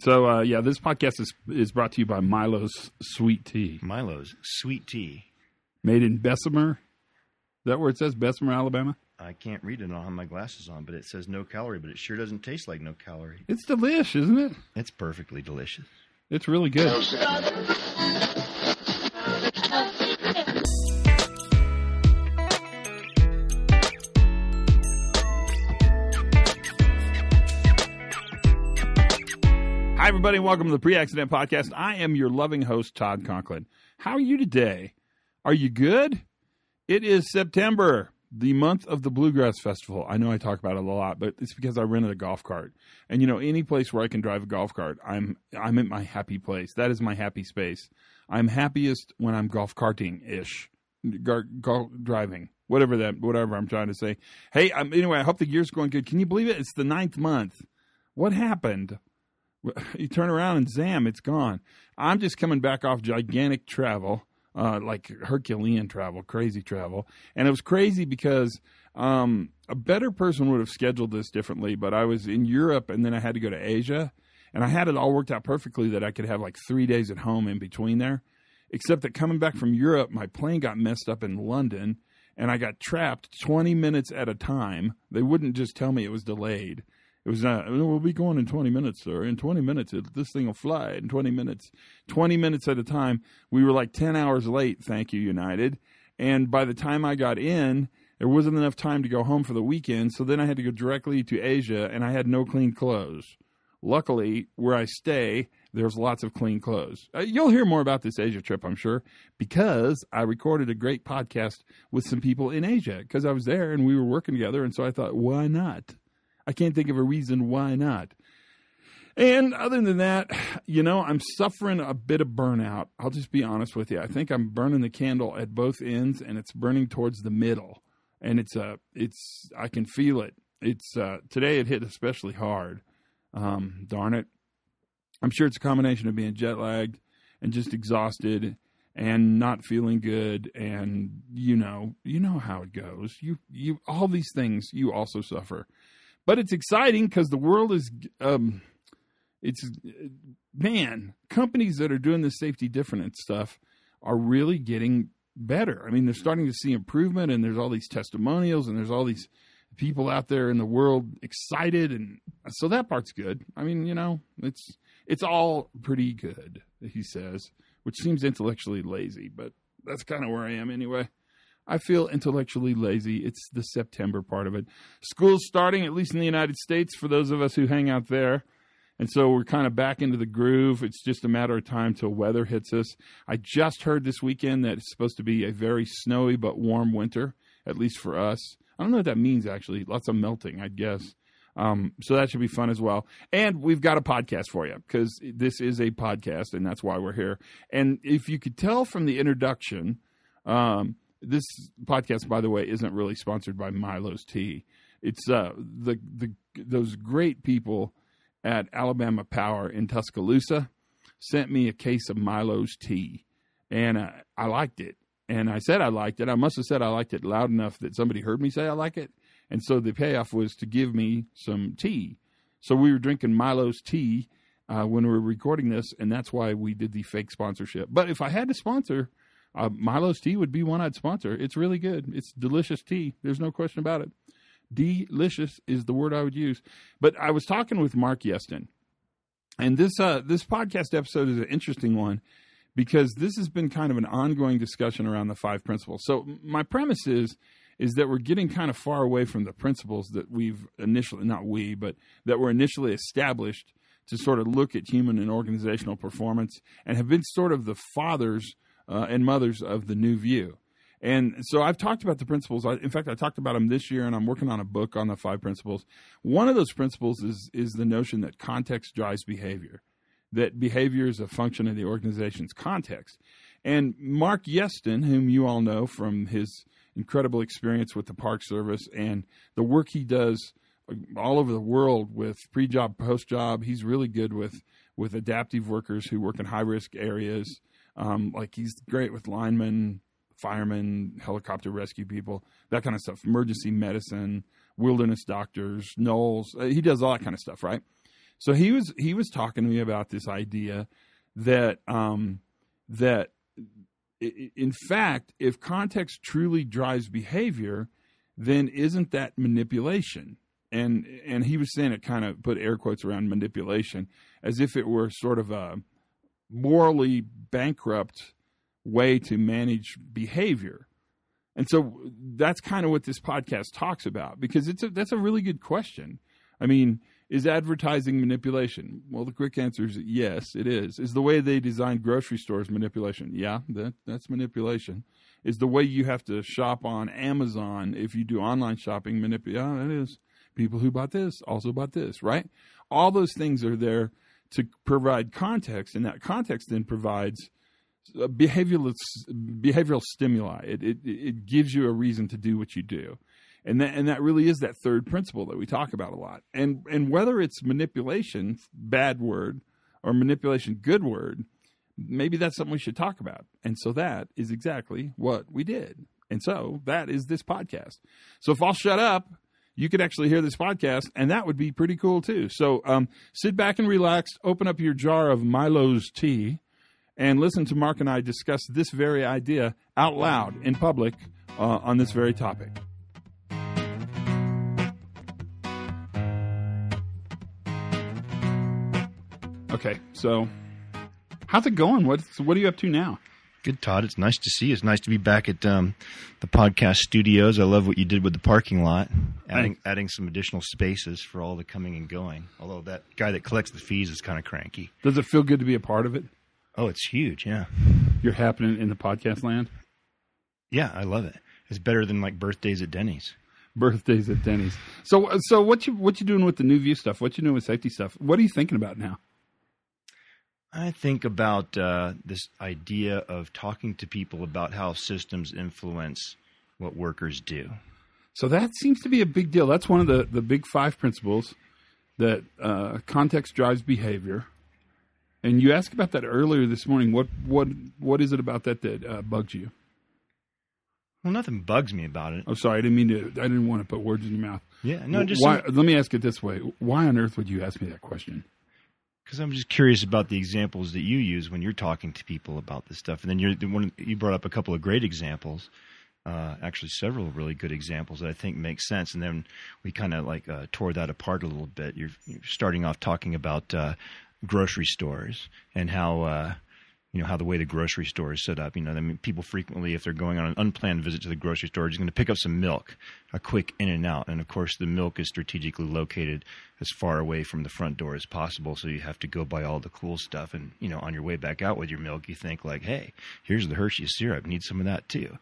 So uh, yeah, this podcast is is brought to you by Milo's Sweet Tea, Milo's sweet tea. made in Bessemer. Is that where it says Bessemer, Alabama? I can't read it. I don't have my glasses on, but it says no calorie, but it sure doesn't taste like no calorie. It's delish, isn't it? It's perfectly delicious. It's really good. Hi, everybody, welcome to the Pre Accident Podcast. I am your loving host, Todd Conklin. How are you today? Are you good? It is September, the month of the Bluegrass Festival. I know I talk about it a lot, but it's because I rented a golf cart. And you know, any place where I can drive a golf cart, I'm I'm at my happy place. That is my happy space. I'm happiest when I'm golf carting ish, gar- golf driving, whatever that, whatever I'm trying to say. Hey, anyway, I hope the year's going good. Can you believe it? It's the ninth month. What happened? you turn around and zam, it's gone. I'm just coming back off gigantic travel, uh, like Herculean travel, crazy travel, and it was crazy because um, a better person would have scheduled this differently. But I was in Europe, and then I had to go to Asia, and I had it all worked out perfectly that I could have like three days at home in between there. Except that coming back from Europe, my plane got messed up in London, and I got trapped 20 minutes at a time. They wouldn't just tell me it was delayed. It was not, we'll be going in 20 minutes, sir. In 20 minutes, it, this thing will fly in 20 minutes. 20 minutes at a time. We were like 10 hours late, thank you, United. And by the time I got in, there wasn't enough time to go home for the weekend. So then I had to go directly to Asia, and I had no clean clothes. Luckily, where I stay, there's lots of clean clothes. Uh, you'll hear more about this Asia trip, I'm sure, because I recorded a great podcast with some people in Asia because I was there and we were working together. And so I thought, why not? I can't think of a reason why not. And other than that, you know, I'm suffering a bit of burnout. I'll just be honest with you. I think I'm burning the candle at both ends and it's burning towards the middle. And it's uh it's I can feel it. It's uh today it hit especially hard. Um darn it. I'm sure it's a combination of being jet lagged and just exhausted and not feeling good and you know, you know how it goes. You you all these things you also suffer but it's exciting because the world is um, it's man companies that are doing this safety different stuff are really getting better. I mean they're starting to see improvement and there's all these testimonials and there's all these people out there in the world excited and so that part's good. I mean you know it's it's all pretty good he says which seems intellectually lazy but that's kind of where i am anyway I feel intellectually lazy. It's the September part of it. School's starting, at least in the United States, for those of us who hang out there. And so we're kind of back into the groove. It's just a matter of time till weather hits us. I just heard this weekend that it's supposed to be a very snowy but warm winter, at least for us. I don't know what that means, actually. Lots of melting, I guess. Um, so that should be fun as well. And we've got a podcast for you because this is a podcast, and that's why we're here. And if you could tell from the introduction, um, this podcast, by the way, isn't really sponsored by Milo's Tea. It's uh, the the those great people at Alabama Power in Tuscaloosa sent me a case of Milo's Tea, and uh, I liked it. And I said I liked it. I must have said I liked it loud enough that somebody heard me say I like it. And so the payoff was to give me some tea. So we were drinking Milo's tea uh, when we were recording this, and that's why we did the fake sponsorship. But if I had to sponsor, uh, Milo's tea would be one I'd sponsor. It's really good. It's delicious tea. There's no question about it. Delicious is the word I would use. But I was talking with Mark Yeston, and this uh, this podcast episode is an interesting one because this has been kind of an ongoing discussion around the five principles. So my premise is is that we're getting kind of far away from the principles that we've initially not we but that were initially established to sort of look at human and organizational performance and have been sort of the fathers uh, and mothers of the new view. And so I've talked about the principles. I, in fact, I talked about them this year, and I'm working on a book on the five principles. One of those principles is is the notion that context drives behavior, that behavior is a function of the organization's context. And Mark Yeston, whom you all know from his incredible experience with the Park Service and the work he does all over the world with pre-job, post-job, he's really good with with adaptive workers who work in high-risk areas. Um, like he's great with linemen, firemen, helicopter rescue people, that kind of stuff, emergency medicine, wilderness doctors, NOLS. Uh, he does all that kind of stuff, right? So he was he was talking to me about this idea that um, that in fact, if context truly drives behavior, then isn't that manipulation? And and he was saying it kind of put air quotes around manipulation as if it were sort of a morally bankrupt way to manage behavior. And so that's kind of what this podcast talks about because it's a, that's a really good question. I mean, is advertising manipulation? Well, the quick answer is yes, it is. Is the way they design grocery stores manipulation? Yeah, that that's manipulation. Is the way you have to shop on Amazon if you do online shopping manipulation? Yeah, that is. People who bought this also bought this, right? All those things are there to provide context, and that context then provides behavioral behavioral stimuli. It, it it gives you a reason to do what you do, and that and that really is that third principle that we talk about a lot. And and whether it's manipulation, bad word, or manipulation, good word, maybe that's something we should talk about. And so that is exactly what we did. And so that is this podcast. So if I'll shut up, you could actually hear this podcast, and that would be pretty cool too. So um, sit back and relax, open up your jar of Milo's tea, and listen to Mark and I discuss this very idea out loud in public uh, on this very topic. Okay, so how's it going? What's what are you up to now? Good, Todd. It's nice to see you. It's nice to be back at um, the podcast studios. I love what you did with the parking lot, adding Thanks. adding some additional spaces for all the coming and going. Although that guy that collects the fees is kind of cranky. Does it feel good to be a part of it? Oh, it's huge. Yeah, You're happening in the podcast land. yeah, I love it. It's better than like birthdays at Denny's. Birthdays at Denny's. So so what you what you doing with the new view stuff? What you doing with safety stuff? What are you thinking about now? I think about uh, this idea of talking to people about how systems influence what workers do. So that seems to be a big deal. That's one of the, the big five principles that uh, context drives behavior. And you asked about that earlier this morning. What what what is it about that that uh, bugs you? Well, nothing bugs me about it. I'm oh, sorry, I didn't mean to. I didn't want to put words in your mouth. Yeah, no, just why, let me ask it this way: Why on earth would you ask me that question? Because I'm just curious about the examples that you use when you're talking to people about this stuff. And then you're one you brought up a couple of great examples, uh, actually several really good examples that I think make sense. And then we kind of like uh, tore that apart a little bit. You're, you're starting off talking about uh, grocery stores and how. You know how the way the grocery store is set up. You know, I mean, people frequently, if they're going on an unplanned visit to the grocery store, are just going to pick up some milk, a quick in and out. And of course, the milk is strategically located as far away from the front door as possible, so you have to go buy all the cool stuff. And you know, on your way back out with your milk, you think like, "Hey, here's the Hershey's syrup. Need some of that too."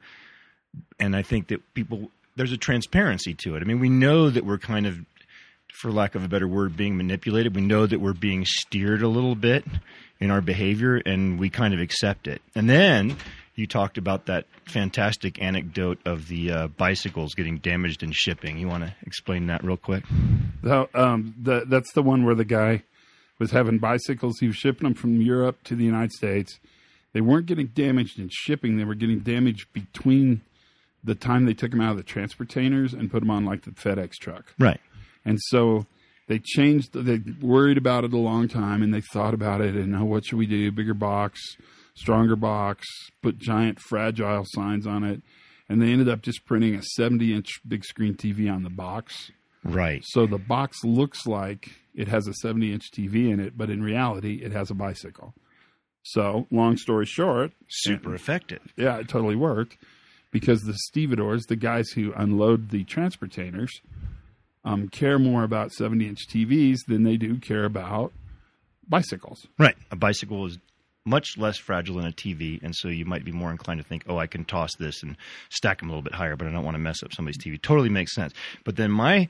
And I think that people there's a transparency to it. I mean, we know that we're kind of for lack of a better word, being manipulated. We know that we're being steered a little bit in our behavior, and we kind of accept it. And then you talked about that fantastic anecdote of the uh, bicycles getting damaged in shipping. You want to explain that real quick? The, um, the, that's the one where the guy was having bicycles. He was shipping them from Europe to the United States. They weren't getting damaged in shipping. They were getting damaged between the time they took them out of the transportainers and put them on like the FedEx truck. Right. And so they changed. They worried about it a long time, and they thought about it. And oh, what should we do? Bigger box, stronger box. Put giant fragile signs on it, and they ended up just printing a 70-inch big screen TV on the box. Right. So the box looks like it has a 70-inch TV in it, but in reality, it has a bicycle. So, long story short, Super effective. yeah, it totally worked because the stevedores, the guys who unload the transportators, um, care more about 70 inch TVs than they do care about bicycles. Right. A bicycle is much less fragile than a TV, and so you might be more inclined to think, "Oh, I can toss this and stack them a little bit higher, but I don't want to mess up somebody's TV." Totally makes sense. But then my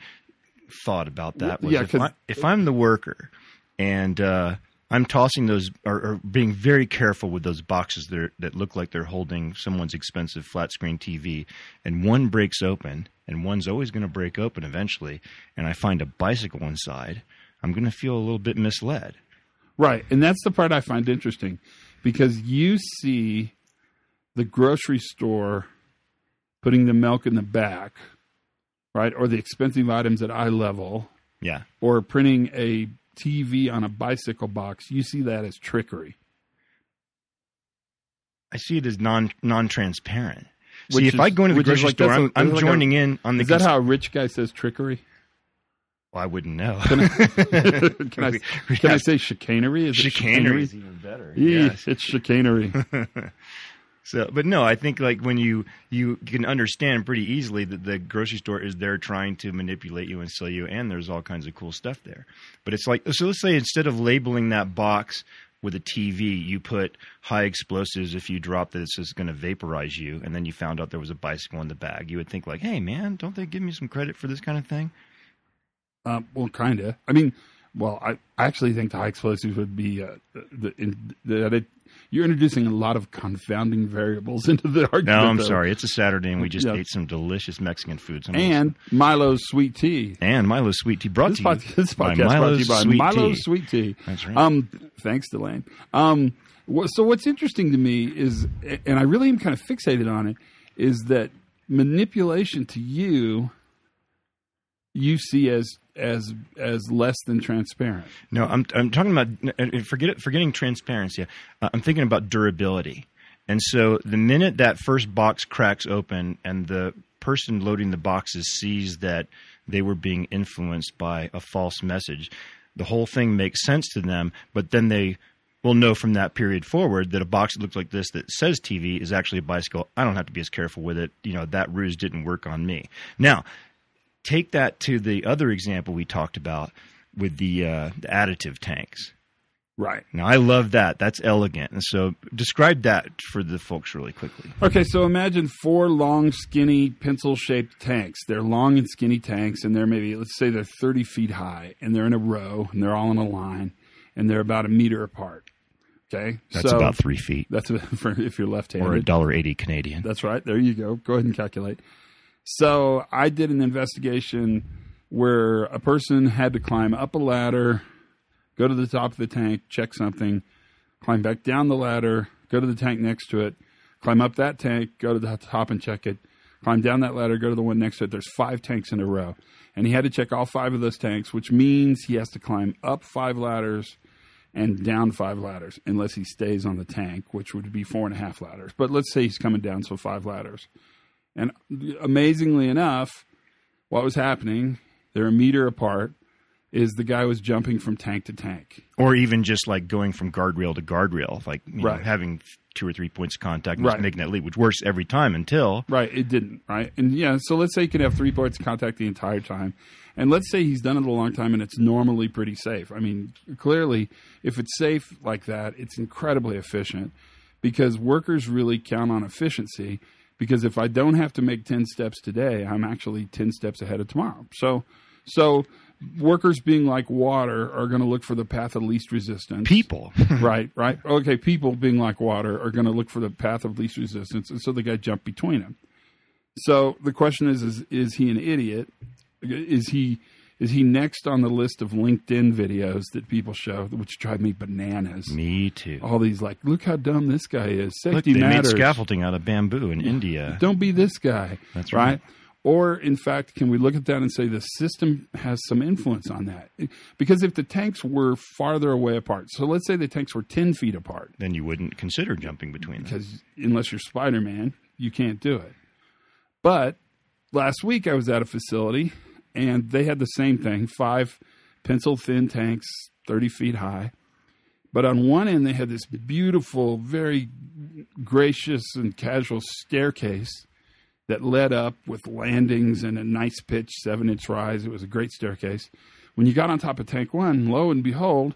thought about that was, Yeah, if, I, if I'm the worker and uh, I'm tossing those or, or being very careful with those boxes that, are, that look like they're holding someone's expensive flat screen TV, and one breaks open, and one's always going to break open eventually, and I find a bicycle inside, I'm going to feel a little bit misled. Right. And that's the part I find interesting because you see the grocery store putting the milk in the back, right? Or the expensive items at eye level, Yeah. or printing a TV on a bicycle box, you see that as trickery. I see it as non non transparent. Which See, if is- I go into the grocery like, store, I'm, a- I'm like a- joining in on the. Is that how a rich guy says trickery? Well, I wouldn't know. Can I, We can I say chicanery? Is it chicanery is even better. Yes. It's chicanery. So, but no, I think like when you you can understand pretty easily that the grocery store is there trying to manipulate you and sell you, and there's all kinds of cool stuff there. But it's like so. Let's say instead of labeling that box with a TV, you put high explosives. If you drop that, it's going to vaporize you, and then you found out there was a bicycle in the bag. You would think like, hey man, don't they give me some credit for this kind of thing? Um, well, kind of. I mean, well, I, I actually think the high explosives would be uh, the, in, it, you're introducing a lot of confounding variables into the argument. No, I'm though. sorry. It's a Saturday, and we just Yeah. ate some delicious Mexican food. Some And Milo's sweet tea. and Milo's sweet tea brought This, to pod, you this by podcast brought to Milo's you by sweet Milo's tea. sweet tea. That's right. Um, thanks, Delane. Um, so what's interesting to me is, and I really am kind of fixated on it, is that manipulation to you, you see as as as less than transparent. No, I'm I'm talking about uh, forget it, forgetting transparency. Uh, I'm thinking about durability. And so the minute that first box cracks open and the person loading the boxes sees that they were being influenced by a false message, the whole thing makes sense to them, but then they will know from that period forward that a box that looks like this that says TV is actually a bicycle. I don't have to be as careful with it. You know, that ruse didn't work on me. Now, take that to the other example we talked about with the, uh, the additive tanks. Right. Now, I love that. That's elegant. And so, describe that for the folks really quickly. Okay, so imagine four long, skinny, pencil-shaped tanks. They're long and skinny tanks, and they're maybe let's say they're thirty feet high, and they're in a row, and they're all in a line, and they're about a meter apart. Okay, That's so about three feet, that's for if you're left-handed. or a dollar eighty Canadian. That's right. There you go. Go ahead and calculate. So I did an investigation where a person had to climb up a ladder, go to the top of the tank, check something, climb back down the ladder, go to the tank next to it, climb up that tank, go to the top and check it, climb down that ladder, go to the one next to it. There's five tanks in a row. And he had to check all five of those tanks, which means he has to climb up five ladders and down five ladders, unless he stays on the tank, which would be four and a half ladders. But let's say he's coming down, so five ladders. And amazingly enough, what was happening, they're a meter apart, is the guy was jumping from tank to tank. Or even just like going from guardrail to guardrail, like you know, having two or three points of contact, and just Right. making that leap, which works every time until Right, it didn't, right? And yeah, so let's say he can have three points of contact the entire time. And let's say he's done it a long time and it's normally pretty safe. I mean, clearly, if it's safe like that, it's incredibly efficient because workers really count on efficiency. Because if I don't have to make 10 steps today, I'm actually 10 steps ahead of tomorrow. So, so workers being like water are going to look for the path of least resistance people. right, right. Okay, people being like water are going to look for the path of least resistance, and so the guy jumped between them. So the question is: is is he an idiot? Is he is he next on the list of LinkedIn videos that people show, which drive me bananas? Me too. All these like, look how dumb this guy is. Look, Safety they matters. made scaffolding out of bamboo in India. Don't be this guy. That's right. right. Or, in fact, can we look at that and say the system has some influence on that? Because if the tanks were farther away apart, so let's say the tanks were 10 feet apart, Then you wouldn't consider jumping between them. because unless you're Spider Man, you can't do it. But last week I was at a facility and they had the same thing five pencil thin tanks, 30 feet high. But on one end, they had this beautiful, very gracious and casual staircase that led up with landings and a nice pitch, seven inch rise. It was a great staircase. When you got on top of tank one, lo and behold,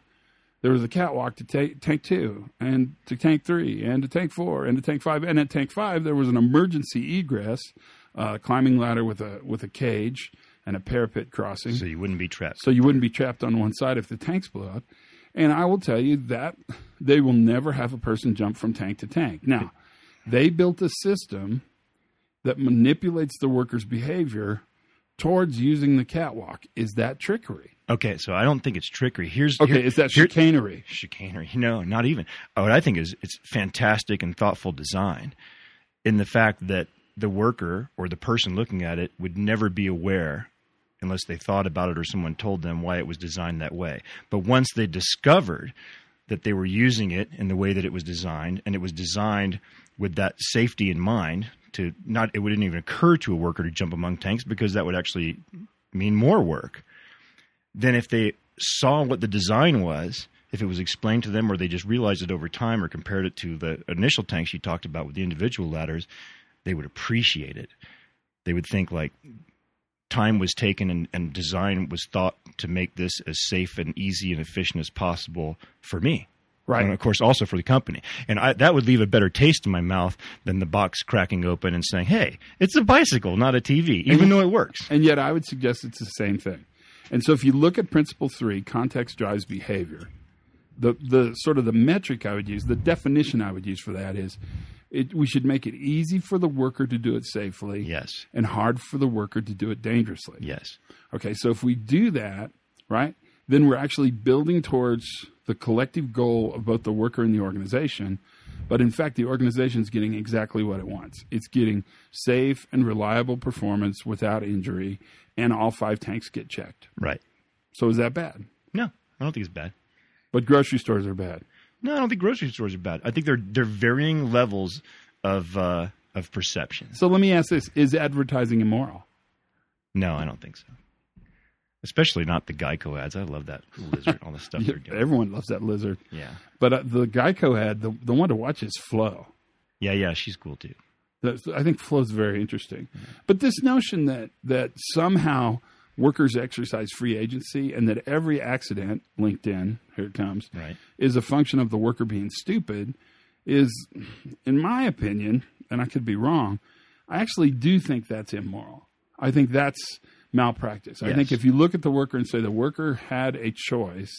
there was a catwalk to ta- tank two and to tank three and to tank four and to tank five. And at tank five, there was an emergency egress, uh, climbing ladder with a with a cage and a parapet crossing, So you wouldn't be trapped. so you wouldn't be trapped on one side if the tanks blew up. And I will tell you that they will never have a person jump from tank to tank. Now, they built a system that manipulates the worker's behavior towards using the catwalk. Is that trickery? Okay, so I don't think it's trickery. Here's Okay, here- is that chicanery? chicanery. No, not even. What I think is it's fantastic and thoughtful design in the fact that the worker or the person looking at it would never be aware unless they thought about it or someone told them why it was designed that way. But once they discovered that they were using it in the way that it was designed, and it was designed with that safety in mind, to not it wouldn't even occur to a worker to jump among tanks because that would actually mean more work. Then, if they saw what the design was, if it was explained to them, or they just realized it over time, or compared it to the initial tanks you talked about with the individual ladders, they would appreciate it. They would think like time was taken and, and design was thought to make this as safe and easy and efficient as possible for me. Right. And of course, also for the company. And I, that would leave a better taste in my mouth than the box cracking open and saying, hey, it's a bicycle, not a TV, even though it works. And yet, I would suggest it's the same thing. And so, if you look at principle three, context drives behavior. The the sort of the metric I would use, the definition I would use for that is, it, we should make it easy for the worker to do it safely, Yes. and hard for the worker to do it dangerously. Yes. Okay, so if we do that, right, then we're actually building towards the collective goal of both the worker and the organization. But in fact, the organization is getting exactly what it wants. It's getting safe and reliable performance without injury, and all five tanks get checked. Right. So is that bad? No, I don't think it's bad. But grocery stores are bad. No, I don't think grocery stores are bad. I think they're they're varying levels of uh, of perception. So let me ask this: Is advertising immoral? No, I don't think so. Especially not the Geico ads. I love that lizard, all the stuff they're doing. Everyone loves that lizard. Yeah, But uh, the Geico ad, the the one to watch is Flo. yeah, yeah. She's cool too. I think Flo's very interesting. But this notion that that somehow workers exercise free agency and that every accident, LinkedIn, here it comes, Right. is a function of the worker being stupid is, in my opinion, and I could be wrong, I actually do think that's immoral. I think that's malpractice. I think if you look at the worker and say the worker had a choice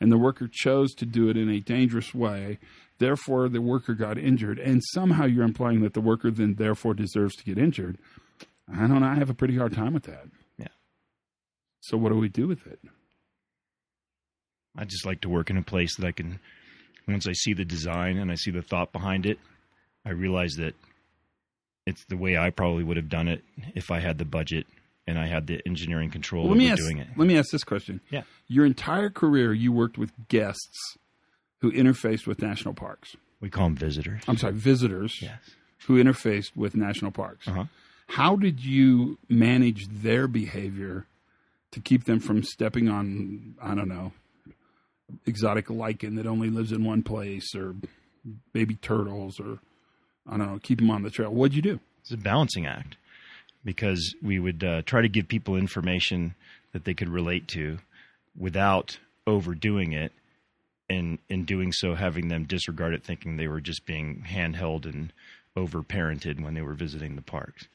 and the worker chose to do it in a dangerous way, therefore the worker got injured, and somehow you're implying that the worker then therefore deserves to get injured, I don't know. I have a pretty hard time with that. So what do we do with it? I just like to work in a place that I can. Once I see the design and I see the thought behind it, I realize that it's the way I probably would have done it if I had the budget and I had the engineering control let me ask. doing it. Let me ask this question. Yeah. Your entire career, you worked with guests who interfaced with national parks. We call them visitors. I'm sorry, visitors Yes. who interfaced with national parks. Uh-huh. How did you manage their behavior to keep them from stepping on, I don't know, exotic lichen that only lives in one place, or baby turtles, or I don't know, keep them on the trail? What'd you do? It's a balancing act because we would uh, try to give people information that they could relate to without overdoing it and in doing so having them disregard it thinking they were just being handheld and overparented when they were visiting the parks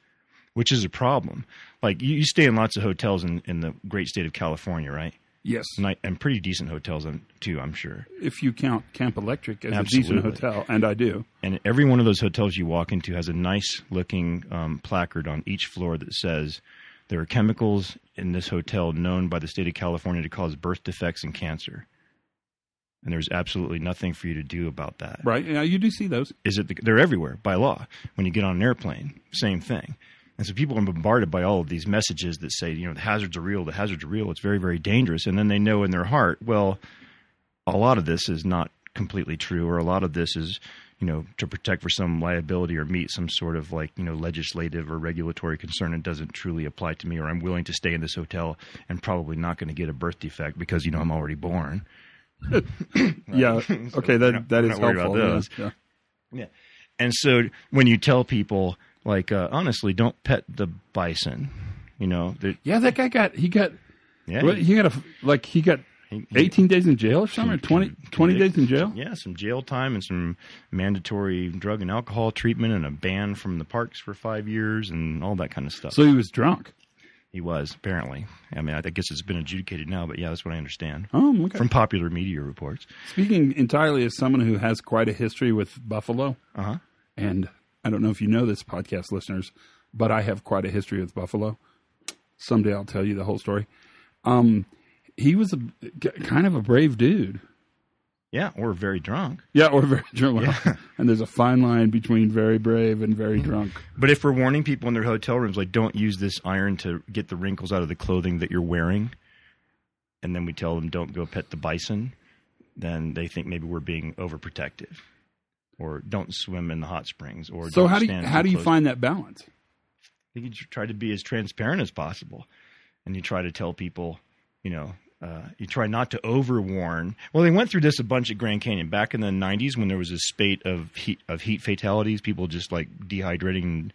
which is a problem like you, you stay in lots of hotels in, in the great state of california right Yes, and, I, and pretty decent hotels too i'm sure if you count Camp Electric as a decent hotel, and I do. and every one of those hotels you walk into has a nice looking um, placard on each floor that says there are chemicals in this hotel known by the state of California to cause birth defects and cancer. And there's absolutely nothing for you to do about that. Right? Yeah, you do see those. Is it the, they're everywhere by law. When you get on an airplane, same thing. And so people are bombarded by all of these messages that say, you know, the hazards are real, the hazards are real, it's very, very dangerous. And then they know in their heart, well, a lot of this is not completely true, or a lot of this is, you know, to protect for some liability or meet some sort of like, you know, legislative or regulatory concern and doesn't truly apply to me, or I'm willing to stay in this hotel and probably not going to get a birth defect because, you know, I'm already born. Yeah. Okay. That not- that is not worried about helpful. those. Yeah. Yeah. And so when you tell people, like, uh, honestly, don't pet the bison, you know, yeah, that guy got he got yeah, what, he got a like he got he- he- 18 days in jail or something, or 20, 20 days in jail. Yeah, some jail time and some mandatory drug and alcohol treatment and a ban from the parks for five years and all that kind of stuff. So he was drunk. he was apparently. I mean, I guess it's been adjudicated now, but yeah, that's what I understand Oh, okay. from popular media reports. Speaking entirely as someone who has quite a history with Buffalo, Uh huh. and I don't know if you know this, podcast listeners, but I have quite a history with Buffalo. Someday I'll tell you the whole story. Um, he was a kind of a brave dude. Yeah, or very drunk. Yeah, or very drunk. Yeah. And there's a fine line between very brave and very drunk. But if we're warning people in their hotel rooms, like don't use this iron to get the wrinkles out of the clothing that you're wearing, and then we tell them don't go pet the bison, then they think maybe we're being overprotective, or don't swim in the hot springs, or So how do you, how do you find that balance? I think you try to be as transparent as possible, and you try to tell people, you know, uh, you try not to overwarn. Well, they went through this a bunch at Grand Canyon back in the '90s when there was a spate of heat of heat fatalities, people just like dehydrating and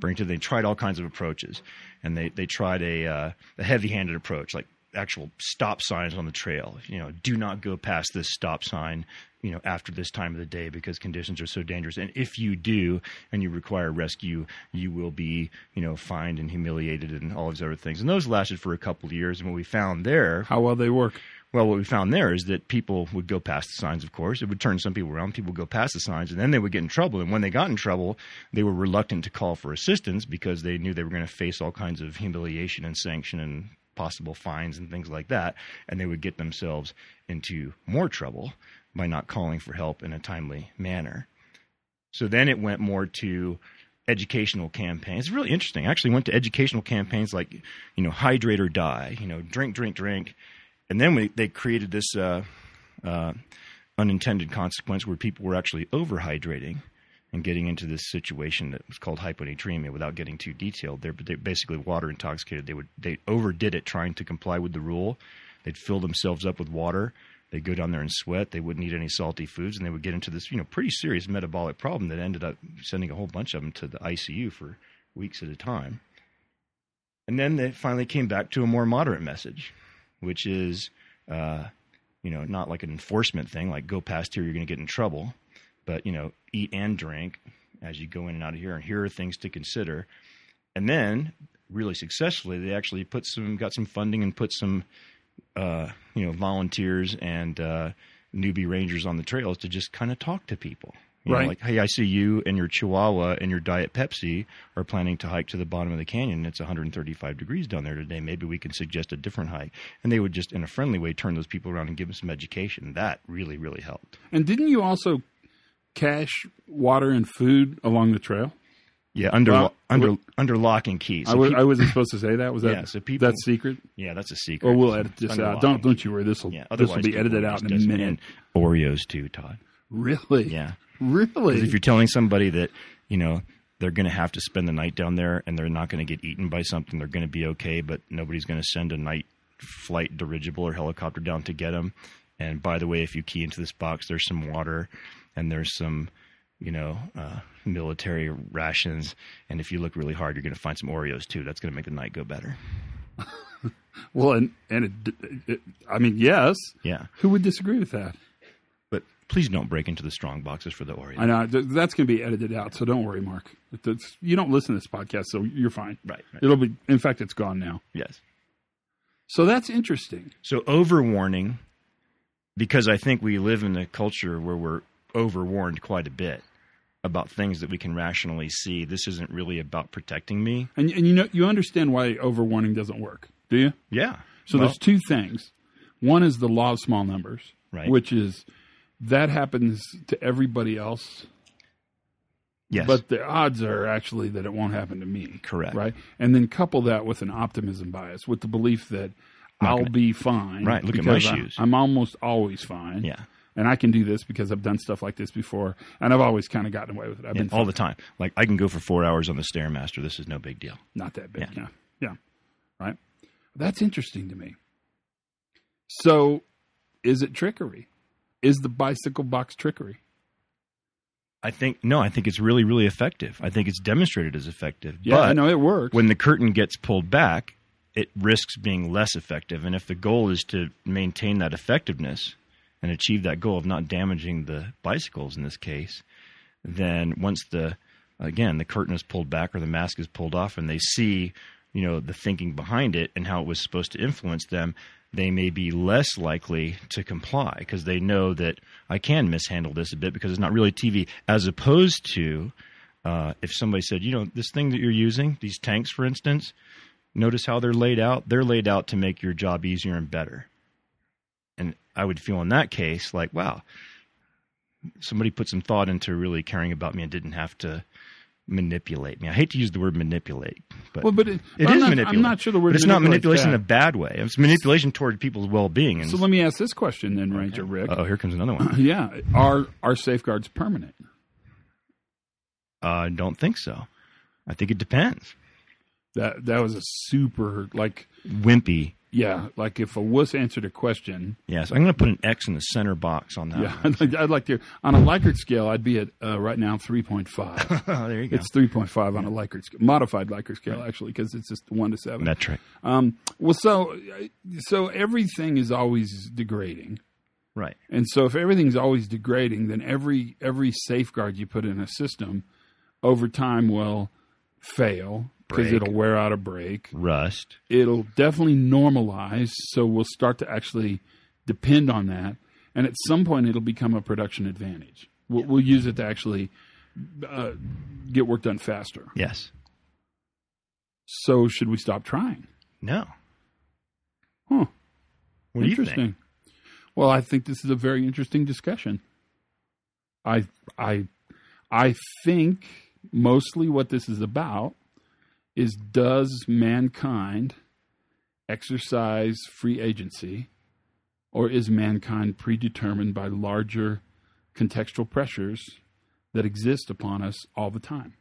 burning to. They tried all kinds of approaches, and they they tried a uh, a heavy-handed approach, like actual stop signs on the trail. You know, do not go past this stop sign. You know, after this time of the day because conditions are so dangerous. And if you do, and you require rescue, you will be, you know, fined and humiliated and all these other things. And those lasted for a couple of years. And what we found there How well they work? well, what we found there is that people would go past the signs, of course. It would turn some people around. People would go past the signs, and then they would get in trouble. And when they got in trouble, they were reluctant to call for assistance because they knew they were going to face all kinds of humiliation and sanction and possible fines and things like that. And they would get themselves into more trouble by not calling for help in a timely manner. So then it went more to educational campaigns. It's really interesting. I actually went to educational campaigns like, you know, hydrate or die, you know, drink, drink, drink. And then we, they created this uh, uh, unintended consequence where people were actually overhydrating and getting into this situation that was called hyponatremia without getting too detailed there. But they basically water intoxicated. They would they overdid it trying to comply with the rule. They'd fill themselves up with water. They'd go down there and sweat. They wouldn't eat any salty foods, and they would get into this you know pretty serious metabolic problem that ended up sending a whole bunch of them to the ICU for weeks at a time. And then they finally came back to a more moderate message, which is, uh, you know, not like an enforcement thing, like go past here, you're going to get in trouble, but you know, eat and drink as you go in and out of here, and here are things to consider. And then, really successfully, they actually put some, got some funding and put some, uh, you know, volunteers and uh, newbie rangers on the trails to just kind of talk to people. You know, Right. like, hey, I see you and your Chihuahua and your Diet Pepsi are planning to hike to the bottom of the canyon. It's 135 degrees down there today. Maybe we can suggest a different hike. And they would just, in a friendly way, turn those people around and give them some education. That really, really helped. And didn't you also cache water and food along the trail? Yeah, under Well, under well- under lock and key. So I, was, peop- I wasn't supposed to say that. Was that Yeah, so people- that's secret? yeah, that's a secret. Or we'll edit this out. Don't don't you worry. This will Yeah, this will be edited out in a minute. Oreos too, Todd. Really? Yeah, Really? because if you're telling somebody that you know they're going to have to spend the night down there and they're not going to get eaten by something, they're going to be okay, but nobody's going to send a night flight dirigible or helicopter down to get them. And by the way, if you key into this box, there's some water and there's some, you know, uh, military rations. And if you look really hard, you're going to find some Oreos too. That's going to make the night go better. well, and and it, it, I mean, yes. Yeah, Who would disagree with that? but please don't break into the strong boxes for the Oreos. I know that's going to be edited out, so don't worry, Mark. That's, you don't listen to this podcast, so you're fine. Right, right. It'll be. In fact, it's gone now. Yes. So that's interesting. So overwarning, because I think we live in a culture where we're overwarned quite a bit about things that we can rationally see. This isn't really about protecting me. And and you know you understand why overwarning doesn't work, do you? Yeah. So Well, there's two things. One is the law of small numbers, Right. which is that happens to everybody else, yes. but the odds are actually that it won't happen to me. Correct. Right. And then couple that with an optimism bias, with the belief that I'll gonna- be fine. Right, look at my shoes. I'm almost always fine. yeah. And I can do this because I've done stuff like this before, and I've always kind of gotten away with it. I've Yeah, been all the time. Like I can go for four hours on the stairmaster. This is no big deal. not that big. Yeah. Yeah. yeah. Right. That's interesting to me. So, is it trickery? Is the bicycle box trickery? I think no. I think it's really, really effective. I think it's demonstrated as effective. Yeah, but I know it works. when the curtain gets pulled back, it risks being less effective. And if the goal is to maintain that effectiveness and achieve that goal of not damaging the bicycles in this case, then once the again the curtain is pulled back or the mask is pulled off and they see you know the thinking behind it and how it was supposed to influence them they may be less likely to comply because they know that I can mishandle this a bit because it's not really TV, as opposed to uh, if somebody said, you know, this thing that you're using, these tanks, for instance, notice how they're laid out. They're laid out to make your job easier and better. I would feel in that case like, wow, somebody put some thought into really caring about me and didn't have to manipulate me. I hate to use the word manipulate, but Well, but it, it not, manipulation. I'm not sure the word but it's not manipulation in a bad. way. It's manipulation toward people's well-being. And So let me ask this question then, Ranger Rick. oh, here comes another one. yeah, are are safeguards permanent? I don't think so. I think it depends. That that was a super like Wimpy. Yeah, like if a wuss answered a question, Yes, I'm going to put an X in the center box on that. yeah. I'd like, I'd like to on a Likert scale, I'd be at uh, right now three point five. oh, there you go. It's three point five on a Likert scale, modified Likert scale actually, because it's just one to seven. metric. Um, well, so so everything is always degrading. Right. And so if everything's always degrading, then every every safeguard you put in a system over time will fail because it'll wear out a break. Rust. It'll definitely normalize, so we'll start to actually depend on that, and at some point it'll become a production advantage. We'll, we'll use it to actually uh, get work done faster. Yes. So should we stop trying? No. Huh. What do you interesting. think? Well, I think this is a very interesting discussion. I I I think mostly what this is about is does mankind exercise free agency or is mankind predetermined by larger contextual pressures that exist upon us all the time?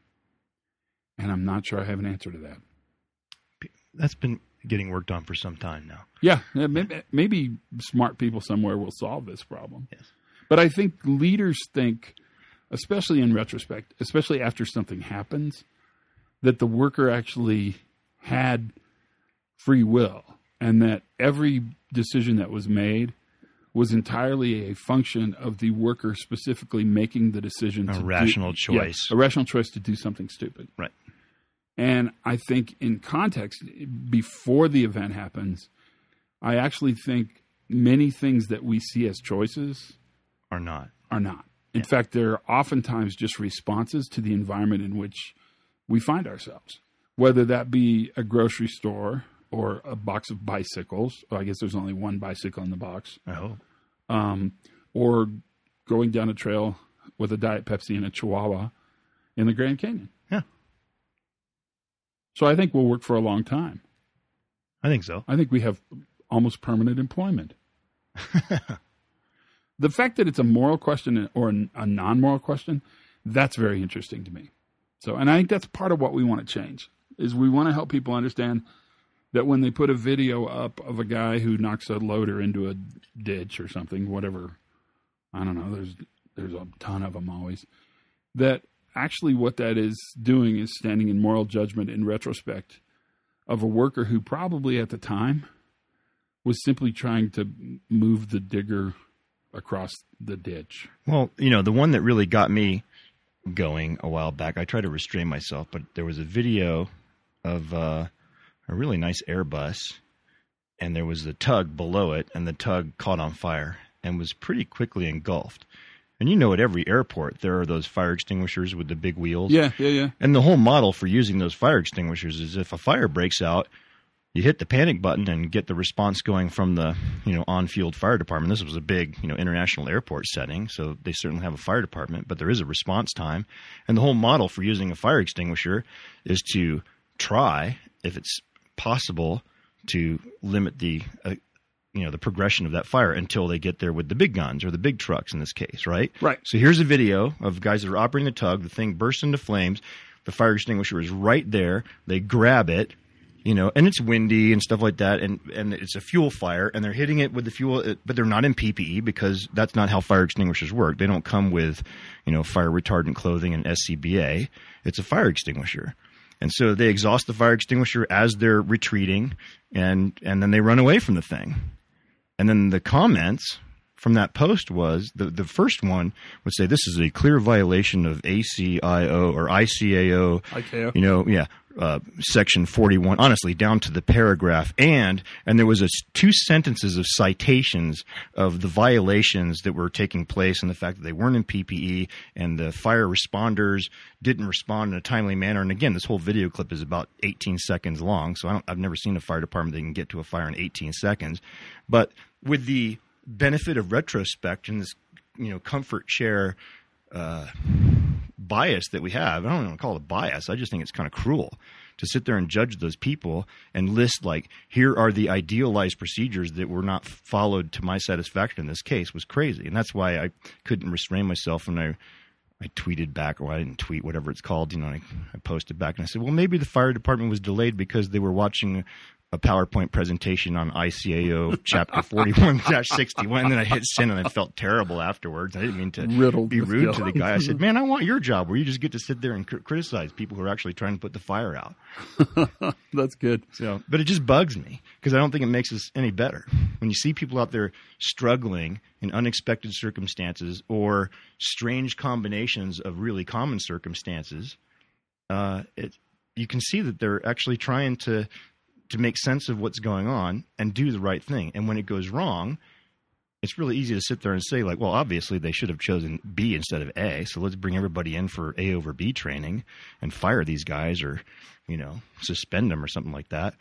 And I'm not sure I have an answer to that. That's been getting worked on for some time now. Yeah, maybe, maybe smart people somewhere will solve this problem. Yes. But I think leaders think, especially in retrospect, especially after something happens, that the worker actually had free will and that every decision that was made was entirely a function of the worker specifically making the decision A to do- rational yeah, choice. a rational choice to do something stupid. Right. And I think in context, before the event happens, I actually think many things that we see as choices are not. are not. In fact, they're oftentimes just responses to the environment in which we find ourselves, whether that be a grocery store or a box of bicycles. Well, I guess there's only one bicycle in the box, I hope. um, or going down a trail with a Diet Pepsi and a Chihuahua in the Grand Canyon. Yeah. So I think we'll work for a long time. I think so. I think we have almost permanent employment. the fact that it's a moral question or a non moral question, that's very interesting to me. So, and I think that's part of what we want to change is we want to help people understand that when they put a video up of a guy who knocks a loader into a ditch or something, whatever, I don't know, there's there's a ton of them always. That actually what that is doing is standing in moral judgment in retrospect of a worker who probably at the time was simply trying to move the digger across the ditch. Well, you know, the one that really got me going a while back, I tried to restrain myself, but there was a video of uh, a really nice Airbus, and there was the tug below it, and the tug caught on fire and was pretty quickly engulfed. And you know, at every airport, there are those fire extinguishers with the big wheels. Yeah, yeah, yeah. And the whole model for using those fire extinguishers is if a fire breaks out, you hit the panic button and get the response going from the you know on-field fire department. This was a big you know international airport setting, so they certainly have a fire department, but there is a response time. And the whole model for using a fire extinguisher is to try, if it's possible, to limit the uh, you know the progression of that fire until they get there with the big guns or the big trucks in this case, right? Right. So here's a video of guys that are operating the tug. The thing bursts into flames. The fire extinguisher is right there. They grab it, you know, and it's windy and stuff like that, and and it's a fuel fire, and they're hitting it with the fuel, uh, but they're not in PPE because that's not how fire extinguishers work. They don't come with, you know, fire retardant clothing and SCBA. It's a fire extinguisher. And so they exhaust the fire extinguisher as they're retreating, and and then they run away from the thing. And then the comments from that post was the the first one would say this is a clear violation of ACIO or ICAO, ICAO. you know, yeah, uh, section 41 honestly down to the paragraph. And and there was a two sentences of citations of the violations that were taking place and the fact that they weren't in PPE and the fire responders didn't respond in a timely manner. And again this whole video clip is about 18 seconds long so I don't, I've never seen a fire department that can get to a fire in 18 seconds. But with the benefit of retrospect and this you know comfort share uh, bias that we have. I don't to call it bias. I just think it's kind of cruel to sit there and judge those people and list like here are the idealized procedures that were not followed to my satisfaction in this case was crazy, and that's why I couldn't restrain myself when I. I tweeted back, or I didn't tweet, whatever it's called. You know, I, I posted back and I said, "Well, maybe the fire department was delayed because they were watching a PowerPoint presentation on ICAO chapter 41-61 and then I hit send and I felt terrible afterwards. I didn't mean to Riddled be rude guilt. to the guy. I said, "Man, I want your job where you just get to sit there and cr- criticize people who are actually trying to put the fire out." That's good. So, but it just bugs me because I don't think it makes us any better. When you see people out there struggling in unexpected circumstances or strange combinations of really common circumstances, uh, it you can see that they're actually trying to to make sense of what's going on and do the right thing. And when it goes wrong, it's really easy to sit there and say like, well, obviously they should have chosen B instead of A, so let's bring everybody in for A over B training and fire these guys or, you know, suspend them or something like that.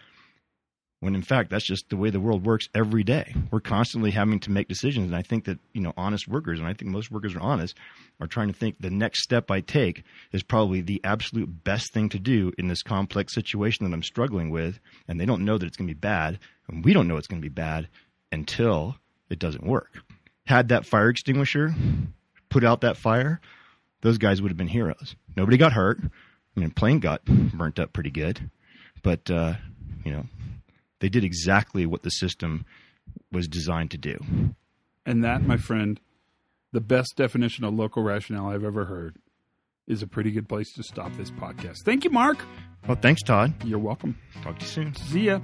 When in fact that's just the way the world works every day. We're constantly having to make decisions and I think that, you know, honest workers and I think most workers are honest are trying to think the next step I take is probably the absolute best thing to do in this complex situation that I'm struggling with and they don't know that it's going to be bad and we don't know it's going to be bad until it doesn't work. Had that fire extinguisher put out that fire, those guys would have been heroes. Nobody got hurt. I mean, plane got burnt up pretty good, but uh, you know, they did exactly what the system was designed to do. And that, my friend, the best definition of local rationale I've ever heard, is a pretty good place to stop this podcast. Thank you, Mark. Well, thanks, Todd. You're welcome. Talk to you soon. See ya.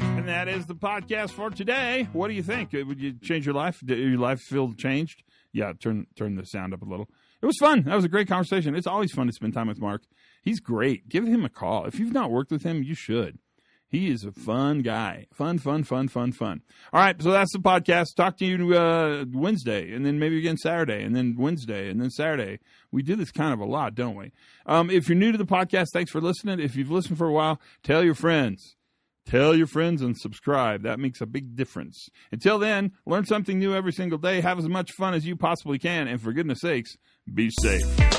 And that is the podcast for today. What do you think? Uh, Would you change your life? Did your life feel changed? Yeah, turn turn the sound up a little. It was fun. That was a great conversation. It's always fun to spend time with Mark. He's great. Give him a call. If you've not worked with him, you should. He is a fun guy. Fun, fun, fun, fun, fun. All right, so that's the podcast. Talk to you uh, Wednesday, and then maybe again Saturday, and then Wednesday, and then Saturday. We do this kind of a lot, don't we? Um, if you're new to the podcast, thanks for listening. If you've listened for a while, tell your friends. Tell your friends and subscribe. That makes a big difference. Until then, learn something new every single day. Have as much fun as you possibly can. And for goodness sakes, be safe.